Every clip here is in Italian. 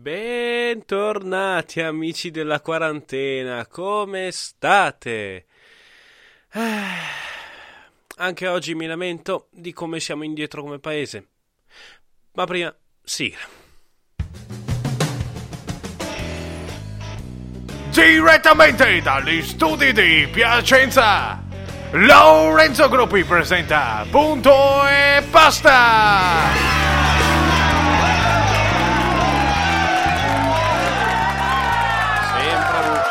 Bentornati amici della quarantena, come state? Eh, anche oggi mi lamento di come siamo indietro come paese. Ma prima, sigla. Direttamente dagli studi di Piacenza, Lorenzo Gruppi presenta Punto e Basta!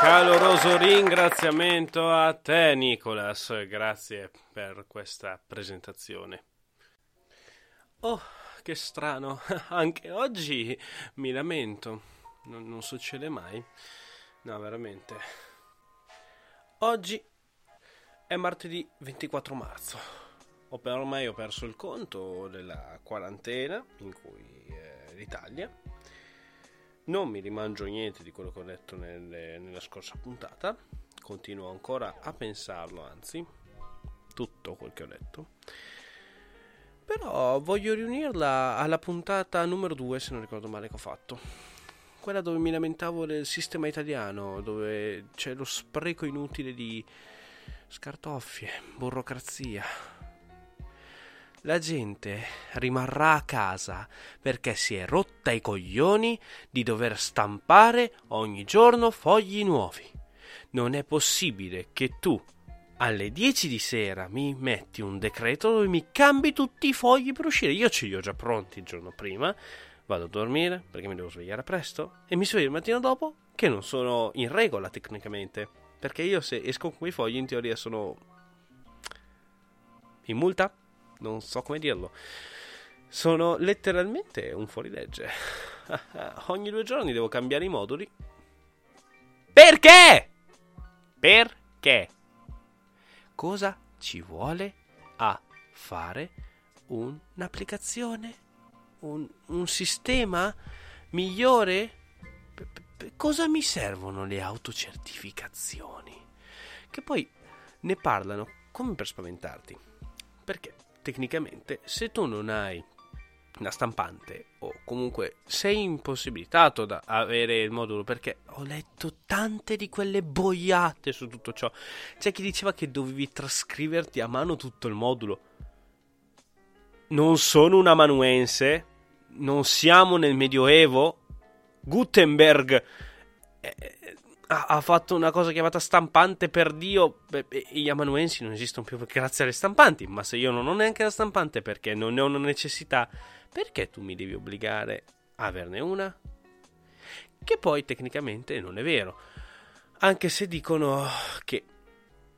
Caloroso ringraziamento a te, Nicolas. Grazie per questa presentazione. Oh, che strano. Anche oggi mi lamento. Non, non succede mai. No, veramente. Oggi è martedì 24 marzo. Ormai ho perso il conto della quarantena in cui è l'Italia. Non mi rimangio niente di quello che ho detto nelle- nella scorsa puntata. Continuo ancora a pensarlo, anzi, tutto quel che ho detto. Però voglio riunirla alla puntata numero 2, se non ricordo male, che ho fatto. Quella dove mi lamentavo del sistema italiano, dove c'è lo spreco inutile di scartoffie, burocrazia. La gente rimarrà a casa perché si è rotta i coglioni di dover stampare ogni giorno fogli nuovi. Non è possibile che tu alle 10 di sera mi metti un decreto dove mi cambi tutti i fogli per uscire. Io ce li ho già pronti il giorno prima, vado a dormire perché mi devo svegliare presto e mi sveglio il mattino dopo che non sono in regola tecnicamente. Perché io se esco con quei fogli in teoria sono in multa? Non so come dirlo. Sono letteralmente un fuorilegge. Ogni due giorni devo cambiare i moduli. Perché? Perché? Cosa ci vuole a fare un'applicazione? Un, un sistema migliore? Cosa mi servono le autocertificazioni? Che poi ne parlano come per spaventarti. Perché tecnicamente se tu non hai una stampante o comunque sei impossibilitato da avere il modulo perché ho letto tante di quelle boiate su tutto ciò. C'è chi diceva che dovevi trascriverti a mano tutto il modulo. Non sono un amanuense, non siamo nel Medioevo. Gutenberg eh, ha, fatto una cosa chiamata stampante per Dio. Beh, gli amanuensi non esistono più grazie alle stampanti. Ma se io non ho neanche la stampante perché non ne ho una necessità, perché tu mi devi obbligare a averne una? Che poi tecnicamente non è vero. Anche se dicono che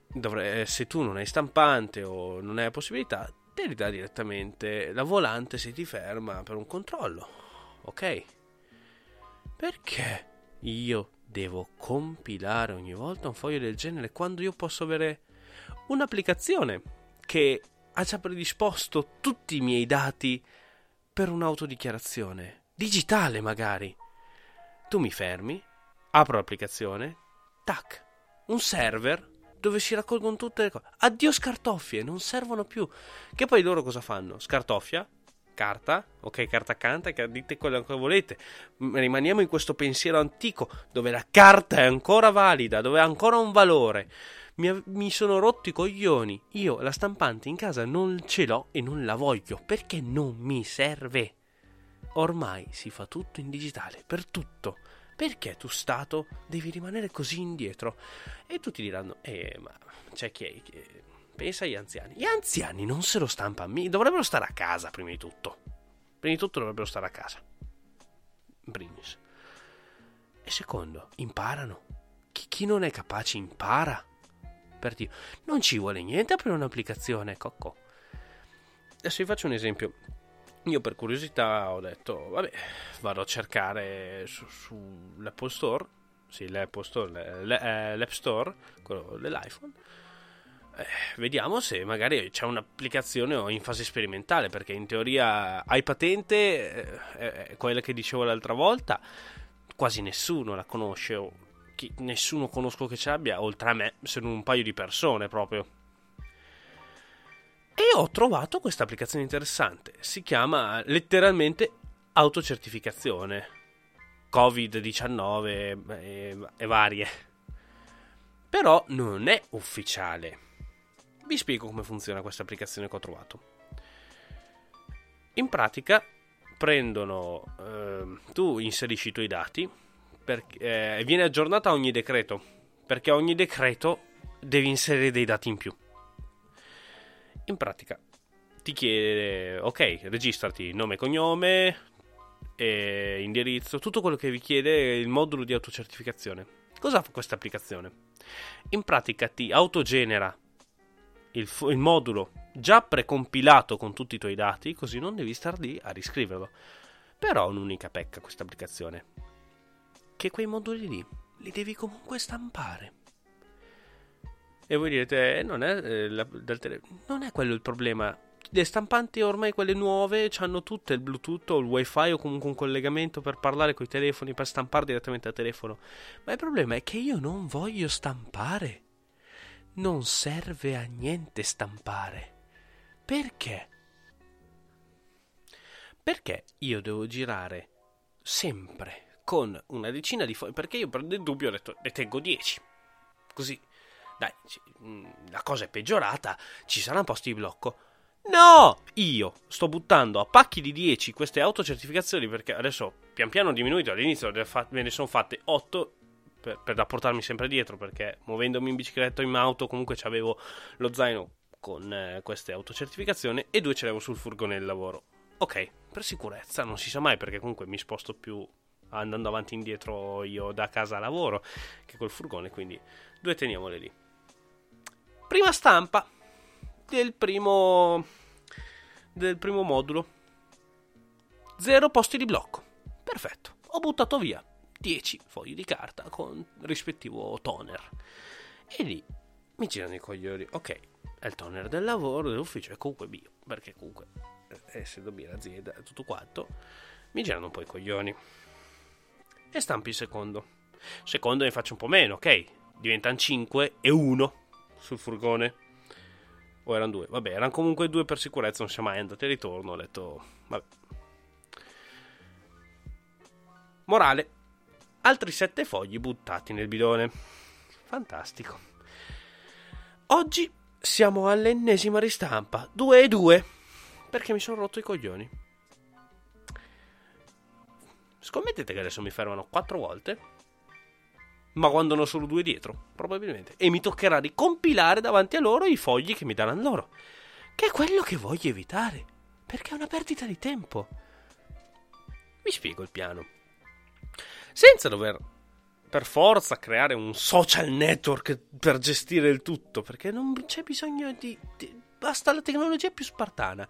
dovre- se tu non hai stampante o non hai la possibilità, te li dà direttamente la volante se ti ferma per un controllo. Ok? Perché io devo compilare ogni volta un foglio del genere quando io posso avere un'applicazione che ha già predisposto tutti i miei dati per un'autodichiarazione digitale magari. Tu mi fermi, apro l'applicazione, tac, un server dove si raccolgono tutte le cose. Addio scartoffie, non servono più. Che poi loro cosa fanno? Scartoffia, carta, ok, carta accanto, ca- dite quello che volete. Rimaniamo in questo pensiero antico dove la carta è ancora valida, dove ha ancora un valore. Mi, mi sono rotto i coglioni. Io la stampante in casa non ce l'ho e non la voglio perché non mi serve. Ormai si fa tutto in digitale, per tutto. Perché tu Stato devi rimanere così indietro? E tutti diranno, eh, ma c'è chi è... chi- Pensa agli anziani. Gli anziani non se lo stampano, dovrebbero stare a casa prima di tutto. Prima di tutto dovrebbero stare a casa. In primis. E secondo, imparano. Chi, chi non è capace impara. Per Dio, non ci vuole niente aprire un'applicazione, cocco. Adesso vi faccio un esempio. Io per curiosità ho detto, vabbè, vado a cercare su- sull'Apple Store sì, l'Apple Store, l'App Store, quello dell'iPhone. Eh, vediamo se magari c'è un'applicazione in fase sperimentale, perché in teoria hai patente, eh, è quella che dicevo l'altra volta, quasi nessuno la conosce, chi, nessuno conosco che ce l'abbia, oltre a me, se non un paio di persone proprio. E ho trovato questa applicazione interessante, si chiama letteralmente autocertificazione, Covid-19 e, e varie. Però non è ufficiale. Vi spiego come funziona questa applicazione che ho trovato. In pratica prendono, eh, tu inserisci i tuoi dati perché, eh, viene aggiornata ogni decreto, perché ogni decreto devi inserire dei dati in più. In pratica ti chiede, ok, registrati nome e cognome, e indirizzo, tutto quello che vi chiede il modulo di autocertificazione. Cosa fa questa applicazione? In pratica ti autogenera il, il modulo già precompilato con tutti i tuoi dati, così non devi star lì a riscriverlo. Però un'unica pecca questa applicazione, che quei moduli lì li devi comunque stampare. E voi direte, eh, non, è, eh, la, tele- non è quello il problema. Le stampanti ormai quelle nuove hanno tutte il Bluetooth o il WiFi o comunque un collegamento per parlare con i telefoni, per stampare direttamente al telefono. Ma il problema è che io non voglio stampare. Non serve a niente stampare. Perché? Perché io devo girare sempre con una decina di fogli? Perché io prendo il dubbio e detto ne tengo 10. Così, dai, mm, la cosa è peggiorata, ci saranno posti di blocco. No! Io sto buttando a pacchi di 10 queste autocertificazioni perché adesso pian piano ho diminuito. All'inizio me ne sono fatte 8 per, per da portarmi sempre dietro perché muovendomi in bicicletta o in auto comunque avevo lo zaino con eh, queste autocertificazioni e due ce l'avevo sul furgone del lavoro. Ok, per sicurezza, non si sa mai perché comunque mi sposto più andando avanti e indietro io da casa a lavoro che col furgone, quindi due teniamole lì. Prima stampa del primo del primo modulo. Zero posti di blocco. Perfetto. Ho buttato via 10 fogli di carta con rispettivo toner. E lì mi girano i coglioni. Ok, è il toner del lavoro, dell'ufficio, è comunque mio, perché comunque eh, essendo mia l'azienda e tutto quanto, mi girano un po' i coglioni. E stampi il secondo. Secondo ne faccio un po' meno, ok? Diventano 5 e 1 sul furgone. O erano due? Vabbè, erano comunque due per sicurezza, non siamo mai andati e ritorno. Ho detto, vabbè. Morale, altri 7 fogli buttati nel bidone. Fantastico. Oggi siamo all'ennesima ristampa, 2 e 2, perché mi sono rotto i coglioni. Scommettete che adesso mi fermano 4 volte? Ma quando ne ho solo due dietro, probabilmente. E mi toccherà ricompilare davanti a loro i fogli che mi daranno loro. Che è quello che voglio evitare. Perché è una perdita di tempo. Vi spiego il piano. Senza dover per forza creare un social network per gestire il tutto, perché non c'è bisogno di, di basta la tecnologia più spartana.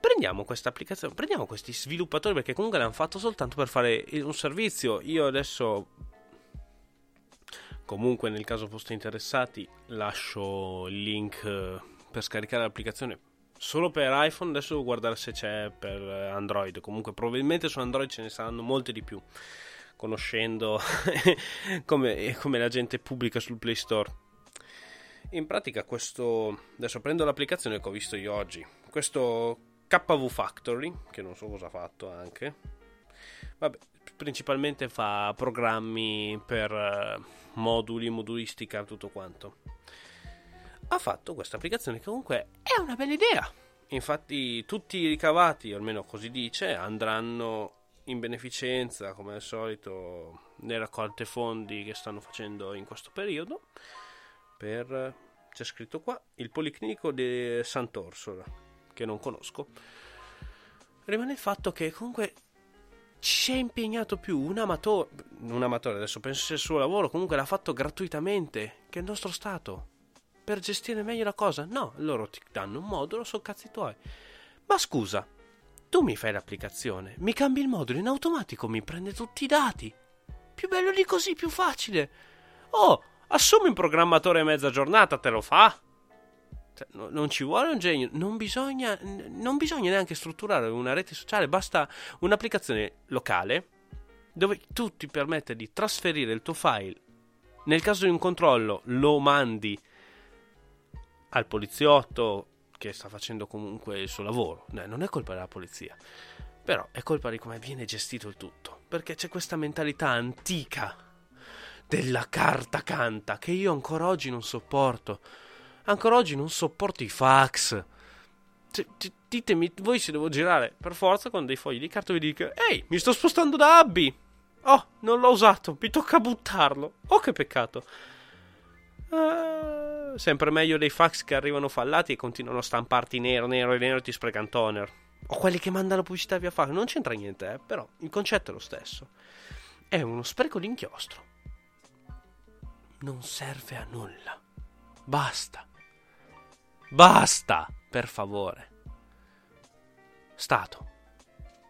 Prendiamo questa applicazione, prendiamo questi sviluppatori perché comunque l'hanno fatto soltanto per fare un servizio. Io adesso comunque nel caso foste interessati lascio il link eh, per scaricare l'applicazione solo per iPhone, adesso devo guardare se c'è per Android, comunque probabilmente su Android ce ne saranno molte di più conoscendo come, come la gente pubblica sul Play Store. In pratica questo, adesso prendo l'applicazione che ho visto io oggi, questo KV Factory, che non so cosa ha fatto anche, vabbè, principalmente fa programmi per uh, moduli, modulistica, tutto quanto. Ha fatto questa applicazione che comunque è una bella idea. Infatti tutti i ricavati, almeno così dice, andranno in beneficenza, come al solito, le raccolte fondi che stanno facendo in questo periodo per, c'è scritto qua, il Policlinico di Sant'Orsola, che non conosco. Rimane il fatto che comunque ci si è impegnato più un amatore, un amatore adesso penso sia il suo lavoro, comunque l'ha fatto gratuitamente, che il nostro Stato, per gestire meglio la cosa. No, loro ti danno un modulo, sono cazzi tuoi. Ma scusa, tu mi fai l'applicazione, mi cambi il modulo in automatico, mi prende tutti i dati. Più bello di così, più facile. Oh, assumi un programmatore mezza giornata, te lo fa. Cioè, no, non ci vuole un genio, non bisogna, non bisogna neanche strutturare una rete sociale, basta un'applicazione locale dove tu ti permette di trasferire il tuo file. Nel caso di un controllo lo mandi al poliziotto che sta facendo comunque il suo lavoro. Non è colpa della polizia, però è colpa di come viene gestito il tutto. Perché c'è questa mentalità antica della carta canta che io ancora oggi non sopporto Ancora oggi non sopporto i fax. Cioè, ditemi voi se devo girare per forza con dei fogli di carta vi dico Ehi, mi sto spostando da Abby. Oh, non l'ho usato, mi tocca buttarlo. Oh, che peccato. Uh, sempre meglio dei fax che arrivano fallati e continuano a stamparti nero, nero e nero e ti sprecano toner. O quelli che mandano pubblicità via fax. Non c'entra niente, eh, però il concetto è lo stesso. È uno spreco di inchiostro. Non serve a nulla. Basta. Basta, per favore. Stato,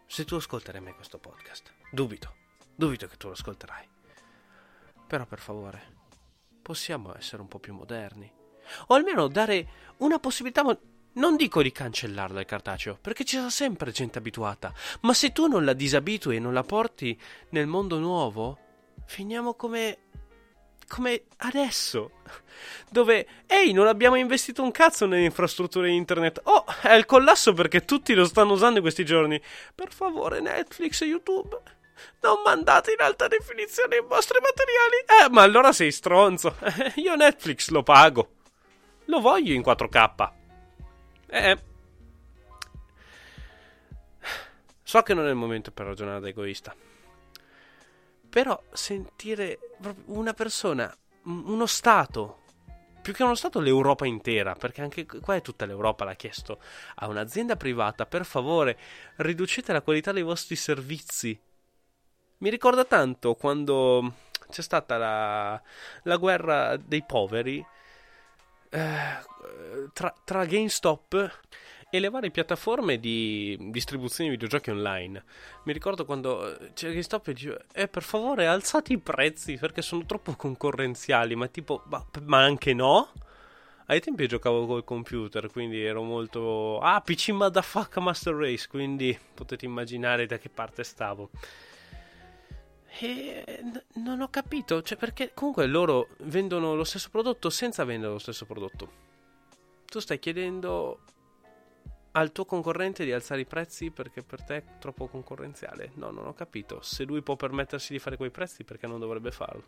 se tu ascolterai me questo podcast, dubito, dubito che tu lo ascolterai. Però per favore, possiamo essere un po' più moderni. O almeno dare una possibilità... Non dico di cancellarla il cartaceo, perché ci sarà sempre gente abituata, ma se tu non la disabitui e non la porti nel mondo nuovo, finiamo come come adesso, dove ehi, non abbiamo investito un cazzo nelle infrastrutture internet. Oh, è il collasso perché tutti lo stanno usando in questi giorni. Per favore, Netflix e YouTube. Non mandate in alta definizione i vostri materiali. Eh, ma allora sei stronzo. Io Netflix lo pago. Lo voglio in 4K. Eh. So che non è il momento per ragionare da egoista. Però sentire una persona, uno Stato, più che uno Stato l'Europa intera, perché anche qua è tutta l'Europa l'ha chiesto a un'azienda privata, per favore, riducete la qualità dei vostri servizi. Mi ricorda tanto quando c'è stata la, la guerra dei poveri eh, tra, tra GameStop e le varie piattaforme di distribuzione di videogiochi online. Mi ricordo quando eh, c'era GameStop e diceva, eh per favore alzate i prezzi perché sono troppo concorrenziali, ma tipo, ma, ma anche no? Ai tempi giocavo col computer, quindi ero molto... Ah, PC Motherfucker Master Race, quindi potete immaginare da che parte stavo. E non ho capito, cioè perché comunque loro vendono lo stesso prodotto senza vendere lo stesso prodotto. Tu stai chiedendo al tuo concorrente di alzare i prezzi perché per te è troppo concorrenziale. No, non ho capito. Se lui può permettersi di fare quei prezzi, perché non dovrebbe farlo?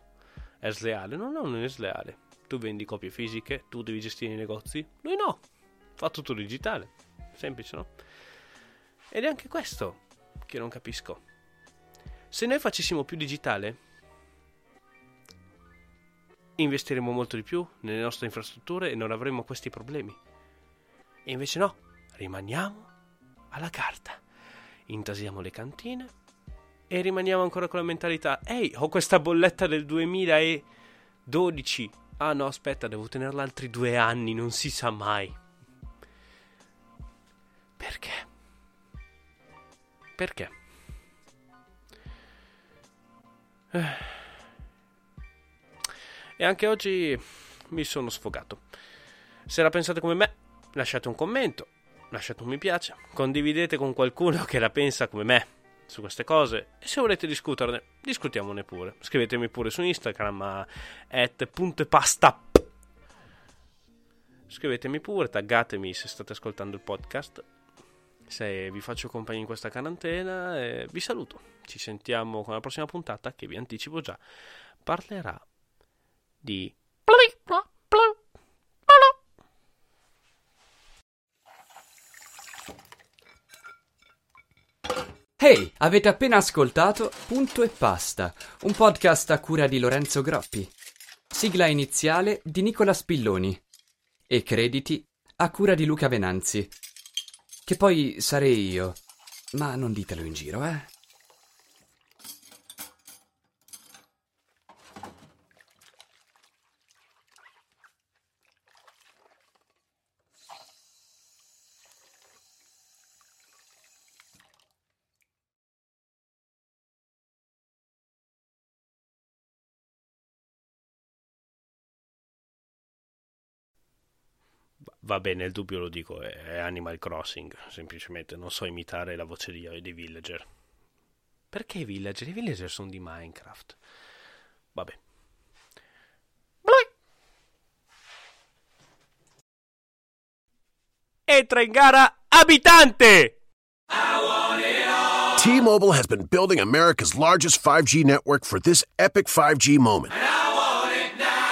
È sleale? No, no, non è sleale. Tu vendi copie fisiche, tu devi gestire i negozi. Lui no. Fa tutto digitale. Semplice, no? Ed è anche questo che non capisco. Se noi facessimo più digitale, investiremo molto di più nelle nostre infrastrutture e non avremmo questi problemi. E invece no, rimaniamo alla carta. Intasiamo le cantine e rimaniamo ancora con la mentalità: ehi, ho questa bolletta del 2012. Ah no, aspetta, devo tenerla altri due anni, non si sa mai. Perché? Perché? E anche oggi mi sono sfogato. Se la pensate come me, lasciate un commento, lasciate un mi piace, condividete con qualcuno che la pensa come me su queste cose e se volete discuterne, discutiamone pure. Scrivetemi pure su Instagram a @puntepasta. Scrivetemi pure, taggatemi se state ascoltando il podcast. Se vi faccio compagnia in questa quarantena, eh, vi saluto. Ci sentiamo con la prossima puntata che vi anticipo già. Parlerà di Hey, avete appena ascoltato Punto e Pasta, un podcast a cura di Lorenzo Groppi. Sigla iniziale di Nicola Spilloni. E crediti a cura di Luca Venanzi. Che poi sarei io. Ma non ditelo in giro, eh? Vabbè, nel dubbio lo dico, è, Animal Crossing, semplicemente non so imitare la voce di, dei villager. Perché i villager? I villager sono di Minecraft. Vabbè. Entra in gara abitante! T-Mobile has been building America's largest 5G network for this epic 5G moment.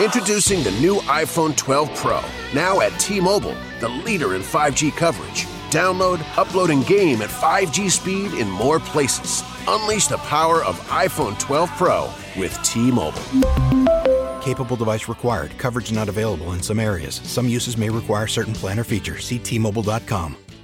Introducing the new iPhone 12 Pro, now at T-Mobile, the leader in 5G coverage. Download, upload, and game at 5G speed in more places. Unleash the power of iPhone 12 Pro with T-Mobile. Capable device required. Coverage not available in some areas. Some uses may require certain plan or features. See T-Mobile.com.